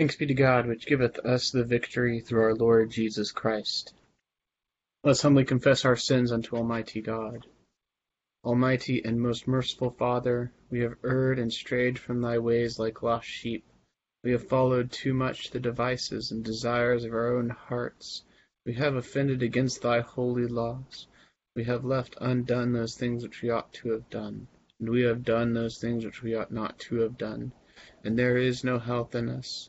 Thanks be to God, which giveth us the victory through our Lord Jesus Christ. Let's humbly confess our sins unto Almighty God. Almighty and most merciful Father, we have erred and strayed from thy ways like lost sheep. We have followed too much the devices and desires of our own hearts. We have offended against thy holy laws. We have left undone those things which we ought to have done, and we have done those things which we ought not to have done, and there is no health in us.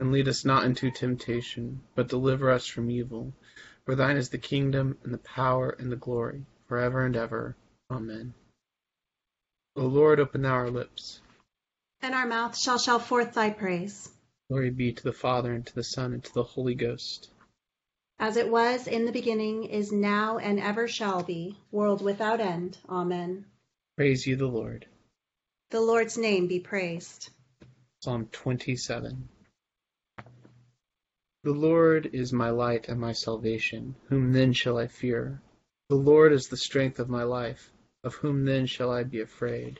and lead us not into temptation, but deliver us from evil. For thine is the kingdom, and the power, and the glory, for ever and ever. Amen. O Lord, open thou our lips. And our mouth shall shout forth thy praise. Glory be to the Father, and to the Son, and to the Holy Ghost. As it was in the beginning, is now, and ever shall be, world without end. Amen. Praise you, the Lord. The Lord's name be praised. Psalm 27. The Lord is my light and my salvation: whom then shall I fear? The Lord is the strength of my life: of whom then shall I be afraid?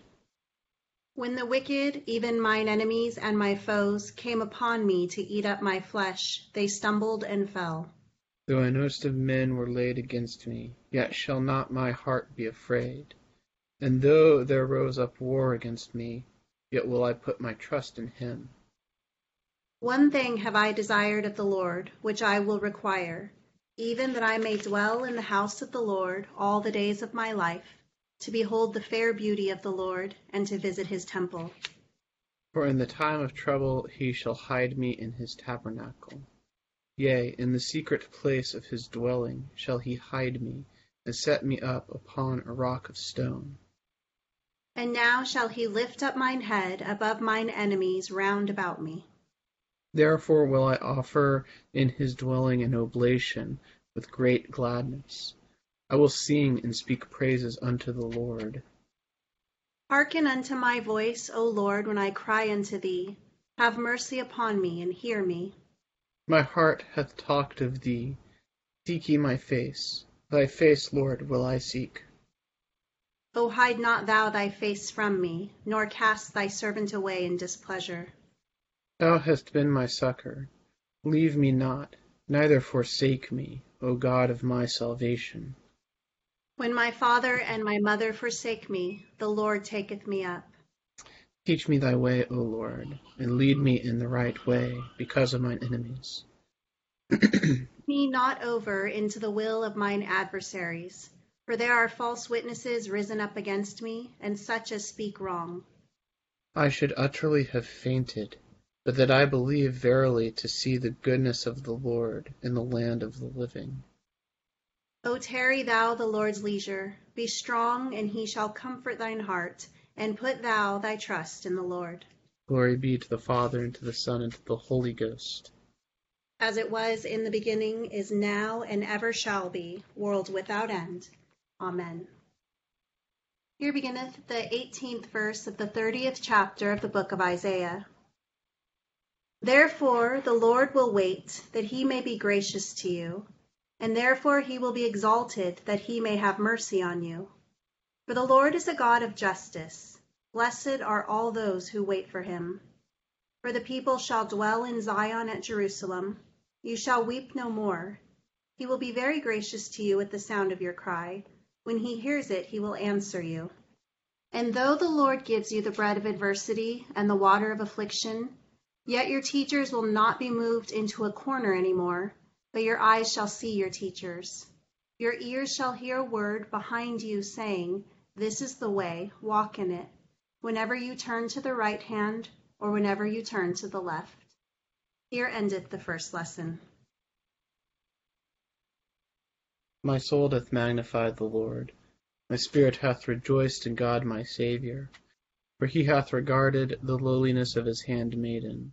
When the wicked, even mine enemies and my foes, came upon me to eat up my flesh, they stumbled and fell. Though an host of men were laid against me, yet shall not my heart be afraid. And though there rose up war against me, yet will I put my trust in him. One thing have I desired of the Lord, which I will require, even that I may dwell in the house of the Lord all the days of my life, to behold the fair beauty of the Lord, and to visit his temple. For in the time of trouble he shall hide me in his tabernacle. Yea, in the secret place of his dwelling shall he hide me, and set me up upon a rock of stone. And now shall he lift up mine head above mine enemies round about me. Therefore will I offer in his dwelling an oblation with great gladness. I will sing and speak praises unto the Lord. Hearken unto my voice, O Lord, when I cry unto thee. Have mercy upon me, and hear me. My heart hath talked of thee. Seek ye my face. Thy face, Lord, will I seek. O hide not thou thy face from me, nor cast thy servant away in displeasure. Thou hast been my succor. Leave me not, neither forsake me, O God of my salvation. When my father and my mother forsake me, the Lord taketh me up. Teach me thy way, O Lord, and lead me in the right way because of mine enemies. me not over into the will of mine adversaries, for there are false witnesses risen up against me, and such as speak wrong. I should utterly have fainted but that I believe verily to see the goodness of the Lord in the land of the living. O tarry thou the Lord's leisure, be strong, and he shall comfort thine heart, and put thou thy trust in the Lord. Glory be to the Father, and to the Son, and to the Holy Ghost. As it was in the beginning, is now, and ever shall be, world without end. Amen. Here beginneth the eighteenth verse of the thirtieth chapter of the book of Isaiah. Therefore the Lord will wait, that he may be gracious to you, and therefore he will be exalted, that he may have mercy on you. For the Lord is a God of justice. Blessed are all those who wait for him. For the people shall dwell in Zion at Jerusalem. You shall weep no more. He will be very gracious to you at the sound of your cry. When he hears it, he will answer you. And though the Lord gives you the bread of adversity and the water of affliction, Yet your teachers will not be moved into a corner any more, but your eyes shall see your teachers. Your ears shall hear a word behind you saying, This is the way, walk in it, whenever you turn to the right hand or whenever you turn to the left. Here endeth the first lesson. My soul doth magnify the Lord. My spirit hath rejoiced in God my Saviour. For he hath regarded the lowliness of his handmaiden.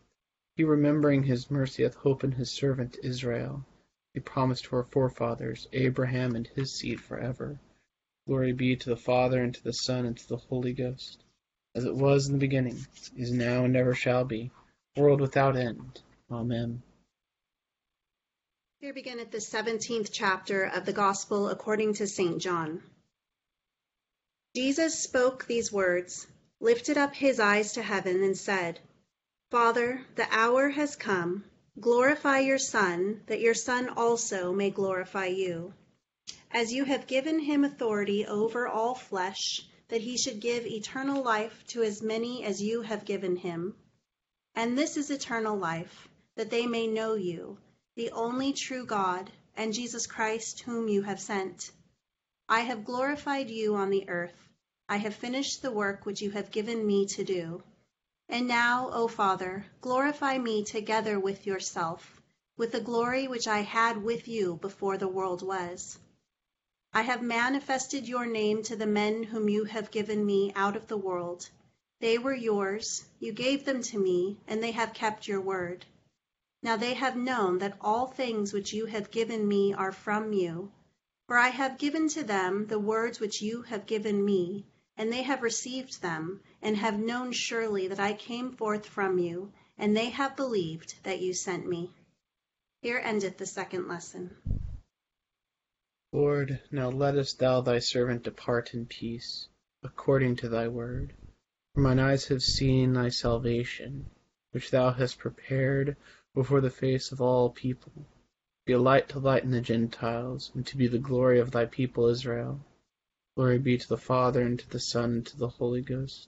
He remembering his mercy hath hope in his servant Israel he promised to our forefathers, Abraham and his seed forever. Glory be to the Father, and to the Son, and to the Holy Ghost, as it was in the beginning, is now, and ever shall be, world without end. Amen. Here beginneth the seventeenth chapter of the Gospel according to St. John. Jesus spoke these words, lifted up his eyes to heaven, and said, Father, the hour has come Glorify your Son, that your Son also may glorify you. As you have given him authority over all flesh, that he should give eternal life to as many as you have given him. And this is eternal life, that they may know you, the only true God, and Jesus Christ, whom you have sent. I have glorified you on the earth. I have finished the work which you have given me to do. And now, O Father, glorify me together with yourself, with the glory which I had with you before the world was. I have manifested your name to the men whom you have given me out of the world. They were yours, you gave them to me, and they have kept your word. Now they have known that all things which you have given me are from you. For I have given to them the words which you have given me, and they have received them, and have known surely that I came forth from you, and they have believed that you sent me. Here endeth the second lesson. Lord, now lettest thou thy servant depart in peace, according to thy word. For mine eyes have seen thy salvation, which thou hast prepared before the face of all people, to be a light to lighten the Gentiles, and to be the glory of thy people Israel. Glory be to the Father, and to the Son, and to the Holy Ghost,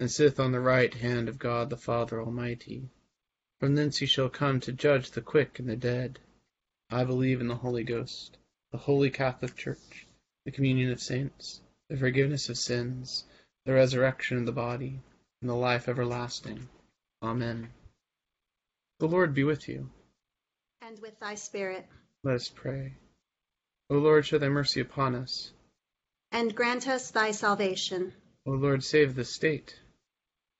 and sitteth on the right hand of God the Father Almighty. From thence he shall come to judge the quick and the dead. I believe in the Holy Ghost, the holy Catholic Church, the communion of saints, the forgiveness of sins, the resurrection of the body, and the life everlasting. Amen. The Lord be with you. And with thy spirit. Let us pray. O Lord, show thy mercy upon us. And grant us thy salvation. O Lord, save the state.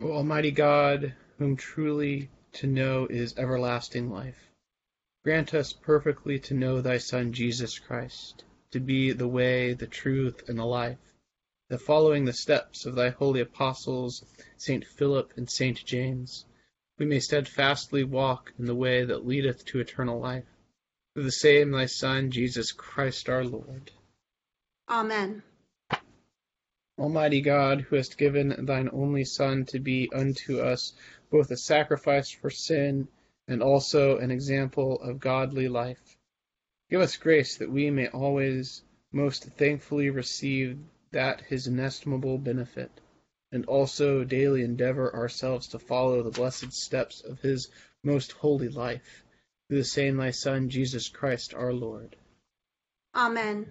O Almighty God, whom truly to know is everlasting life, grant us perfectly to know thy Son Jesus Christ, to be the way, the truth, and the life, that following the steps of thy holy apostles, Saint Philip and Saint James, we may steadfastly walk in the way that leadeth to eternal life through the same thy Son, Jesus Christ our Lord. Amen. Almighty God, who hast given thine only Son to be unto us both a sacrifice for sin and also an example of godly life, give us grace that we may always most thankfully receive that his inestimable benefit, and also daily endeavor ourselves to follow the blessed steps of his most holy life, through the same thy Son, Jesus Christ our Lord. Amen.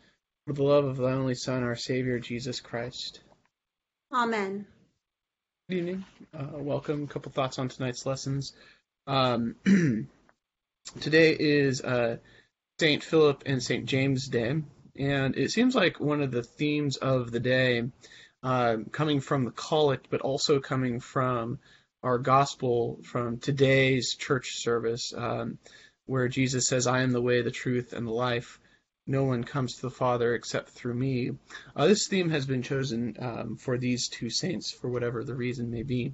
for the love of thy only Son, our Saviour, Jesus Christ. Amen. Good evening. Uh, welcome. A couple thoughts on tonight's lessons. Um, today is uh, St. Philip and St. James Day, and it seems like one of the themes of the day, uh, coming from the collect, but also coming from our gospel from today's church service, um, where Jesus says, I am the way, the truth, and the life. No one comes to the Father except through me. Uh, this theme has been chosen um, for these two saints for whatever the reason may be.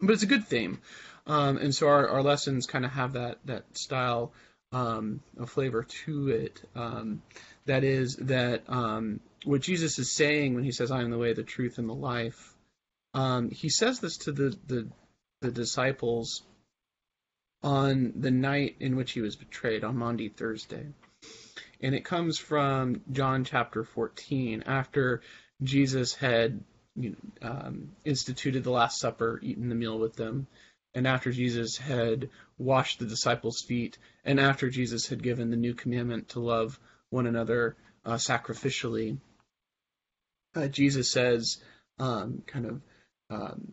But it's a good theme. Um, and so our, our lessons kind of have that, that style um, of flavor to it. Um, that is, that um, what Jesus is saying when he says, I am the way, the truth, and the life, um, he says this to the, the, the disciples on the night in which he was betrayed, on Maundy Thursday. And it comes from John chapter 14, after Jesus had you know, um, instituted the Last Supper, eaten the meal with them, and after Jesus had washed the disciples' feet, and after Jesus had given the new commandment to love one another uh, sacrificially, uh, Jesus says, um, kind of um,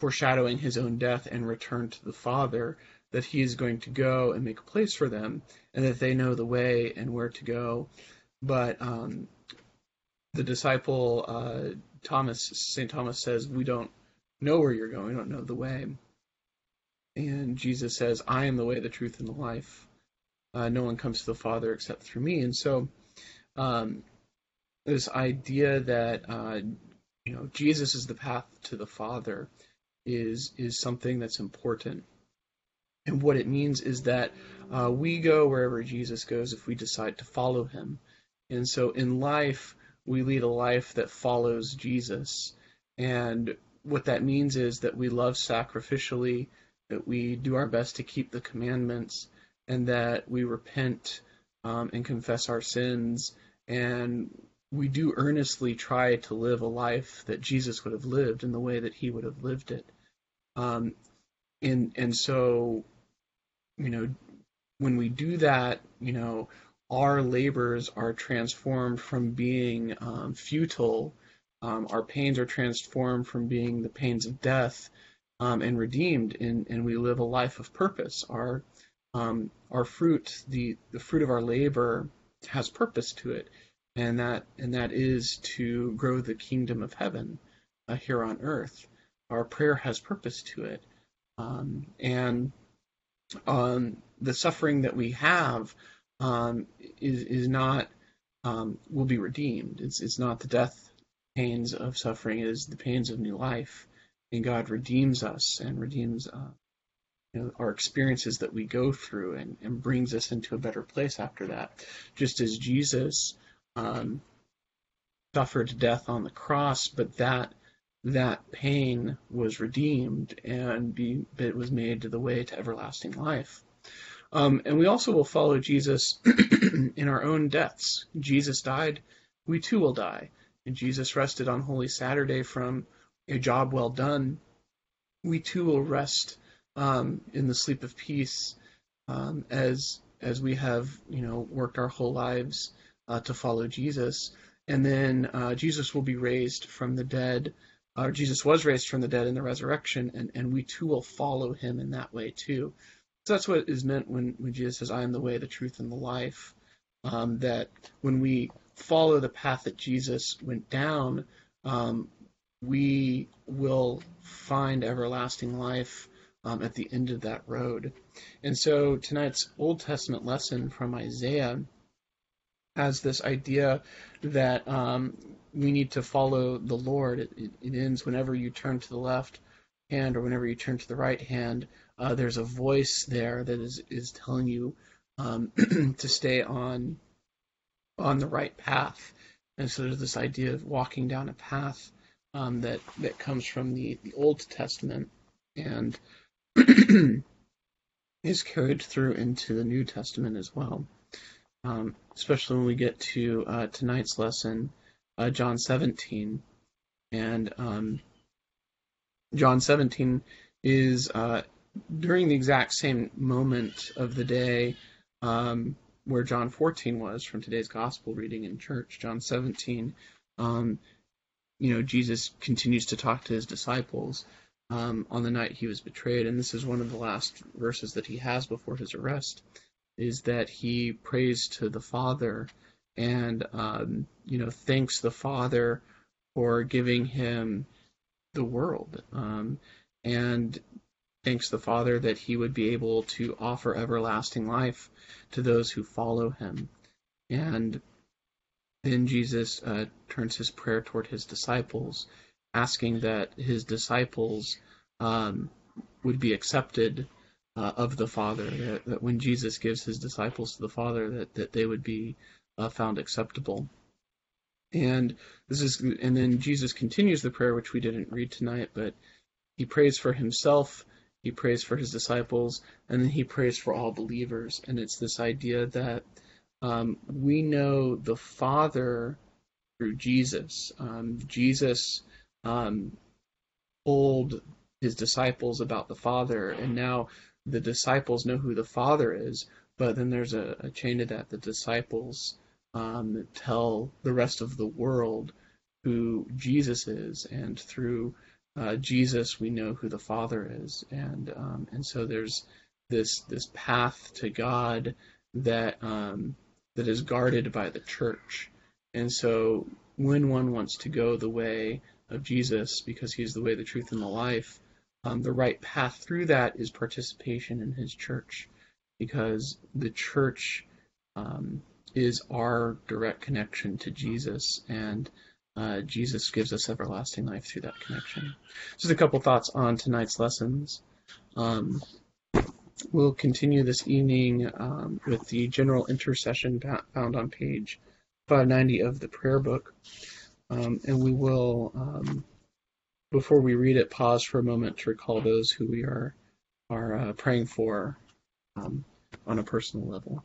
foreshadowing his own death and return to the Father, that he is going to go and make a place for them, and that they know the way and where to go. But um, the disciple uh, Thomas, St. Thomas says, We don't know where you're going, we don't know the way. And Jesus says, I am the way, the truth, and the life. Uh, no one comes to the Father except through me. And so, um, this idea that uh, you know Jesus is the path to the Father is is something that's important. And what it means is that uh, we go wherever Jesus goes if we decide to follow him. And so in life, we lead a life that follows Jesus. And what that means is that we love sacrificially, that we do our best to keep the commandments, and that we repent um, and confess our sins. And we do earnestly try to live a life that Jesus would have lived in the way that he would have lived it. Um, and and so, you know, when we do that, you know, our labors are transformed from being um, futile, um, our pains are transformed from being the pains of death, um, and redeemed, and, and we live a life of purpose. Our um, our fruit, the the fruit of our labor, has purpose to it, and that and that is to grow the kingdom of heaven uh, here on earth. Our prayer has purpose to it, um, and um, the suffering that we have um, is is not um, will be redeemed. It's it's not the death pains of suffering; it is the pains of new life, and God redeems us and redeems uh, you know, our experiences that we go through, and, and brings us into a better place after that. Just as Jesus um, suffered death on the cross, but that that pain was redeemed and be, it was made the way to everlasting life. Um, and we also will follow Jesus in our own deaths. Jesus died, we too will die. And Jesus rested on Holy Saturday from a job well done. We too will rest um, in the sleep of peace um, as as we have you know worked our whole lives uh, to follow Jesus. And then uh, Jesus will be raised from the dead. Uh, Jesus was raised from the dead in the resurrection, and, and we too will follow him in that way too. So that's what is meant when, when Jesus says, I am the way, the truth, and the life. Um, that when we follow the path that Jesus went down, um, we will find everlasting life um, at the end of that road. And so tonight's Old Testament lesson from Isaiah has this idea that um, we need to follow the Lord. It, it, it, ends whenever you turn to the left hand or whenever you turn to the right hand. Uh, there's a voice there that is is telling you um, to stay on on the right path. And so there's this idea of walking down a path um, that that comes from the, the Old Testament and is carried through into the New Testament as well. Um, especially when we get to uh, tonight's lesson, uh, John 17, and um, John 17 is uh, during the exact same moment of the day um, where John 14 was from today's gospel reading in church. John 17, um, you know, Jesus continues to talk to his disciples um, on the night he was betrayed, and this is one of the last verses that he has before his arrest, is that he prays to the Father and um, you know thanks the Father for giving him the world, um, and thanks the Father that he would be able to offer everlasting life to those who follow him. And then Jesus uh, turns his prayer toward his disciples, asking that his disciples um, would be accepted uh, of the Father, that, that, when Jesus gives his disciples to the Father, that, that they would be uh, found acceptable. And this is, and then Jesus continues the prayer, which we didn't read tonight, but he prays for himself he prays for his disciples, and then he prays for all believers. And it's this idea that um, we know the Father through Jesus. Um, Jesus um, told his disciples about the Father, and now the disciples know who the Father is. But then there's a, a chain to that. The disciples um, tell the rest of the world who Jesus is, and through uh, Jesus, we know who the Father is, and um, and so there's this this path to God that um, that is guarded by the church, and so when one wants to go the way of Jesus, because He's the way, the truth, and the life, um, the right path through that is participation in His church, because the church um, is our direct connection to Jesus, and uh, Jesus gives us everlasting life through that connection. Just a couple thoughts on tonight's lessons. Um, we'll continue this evening um, with the general intercession found on page 590 of the prayer book. Um, and we will, um, before we read it, pause for a moment to recall those who we are, are uh, praying for um, on a personal level.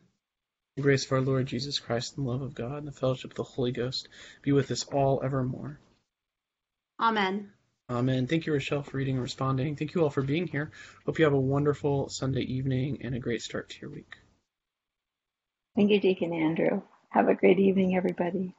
The grace of our Lord Jesus Christ, and the love of God, and the fellowship of the Holy Ghost be with us all evermore. Amen. Amen. Thank you, Rochelle, for reading and responding. Thank you all for being here. Hope you have a wonderful Sunday evening and a great start to your week. Thank you, Deacon Andrew. Have a great evening, everybody.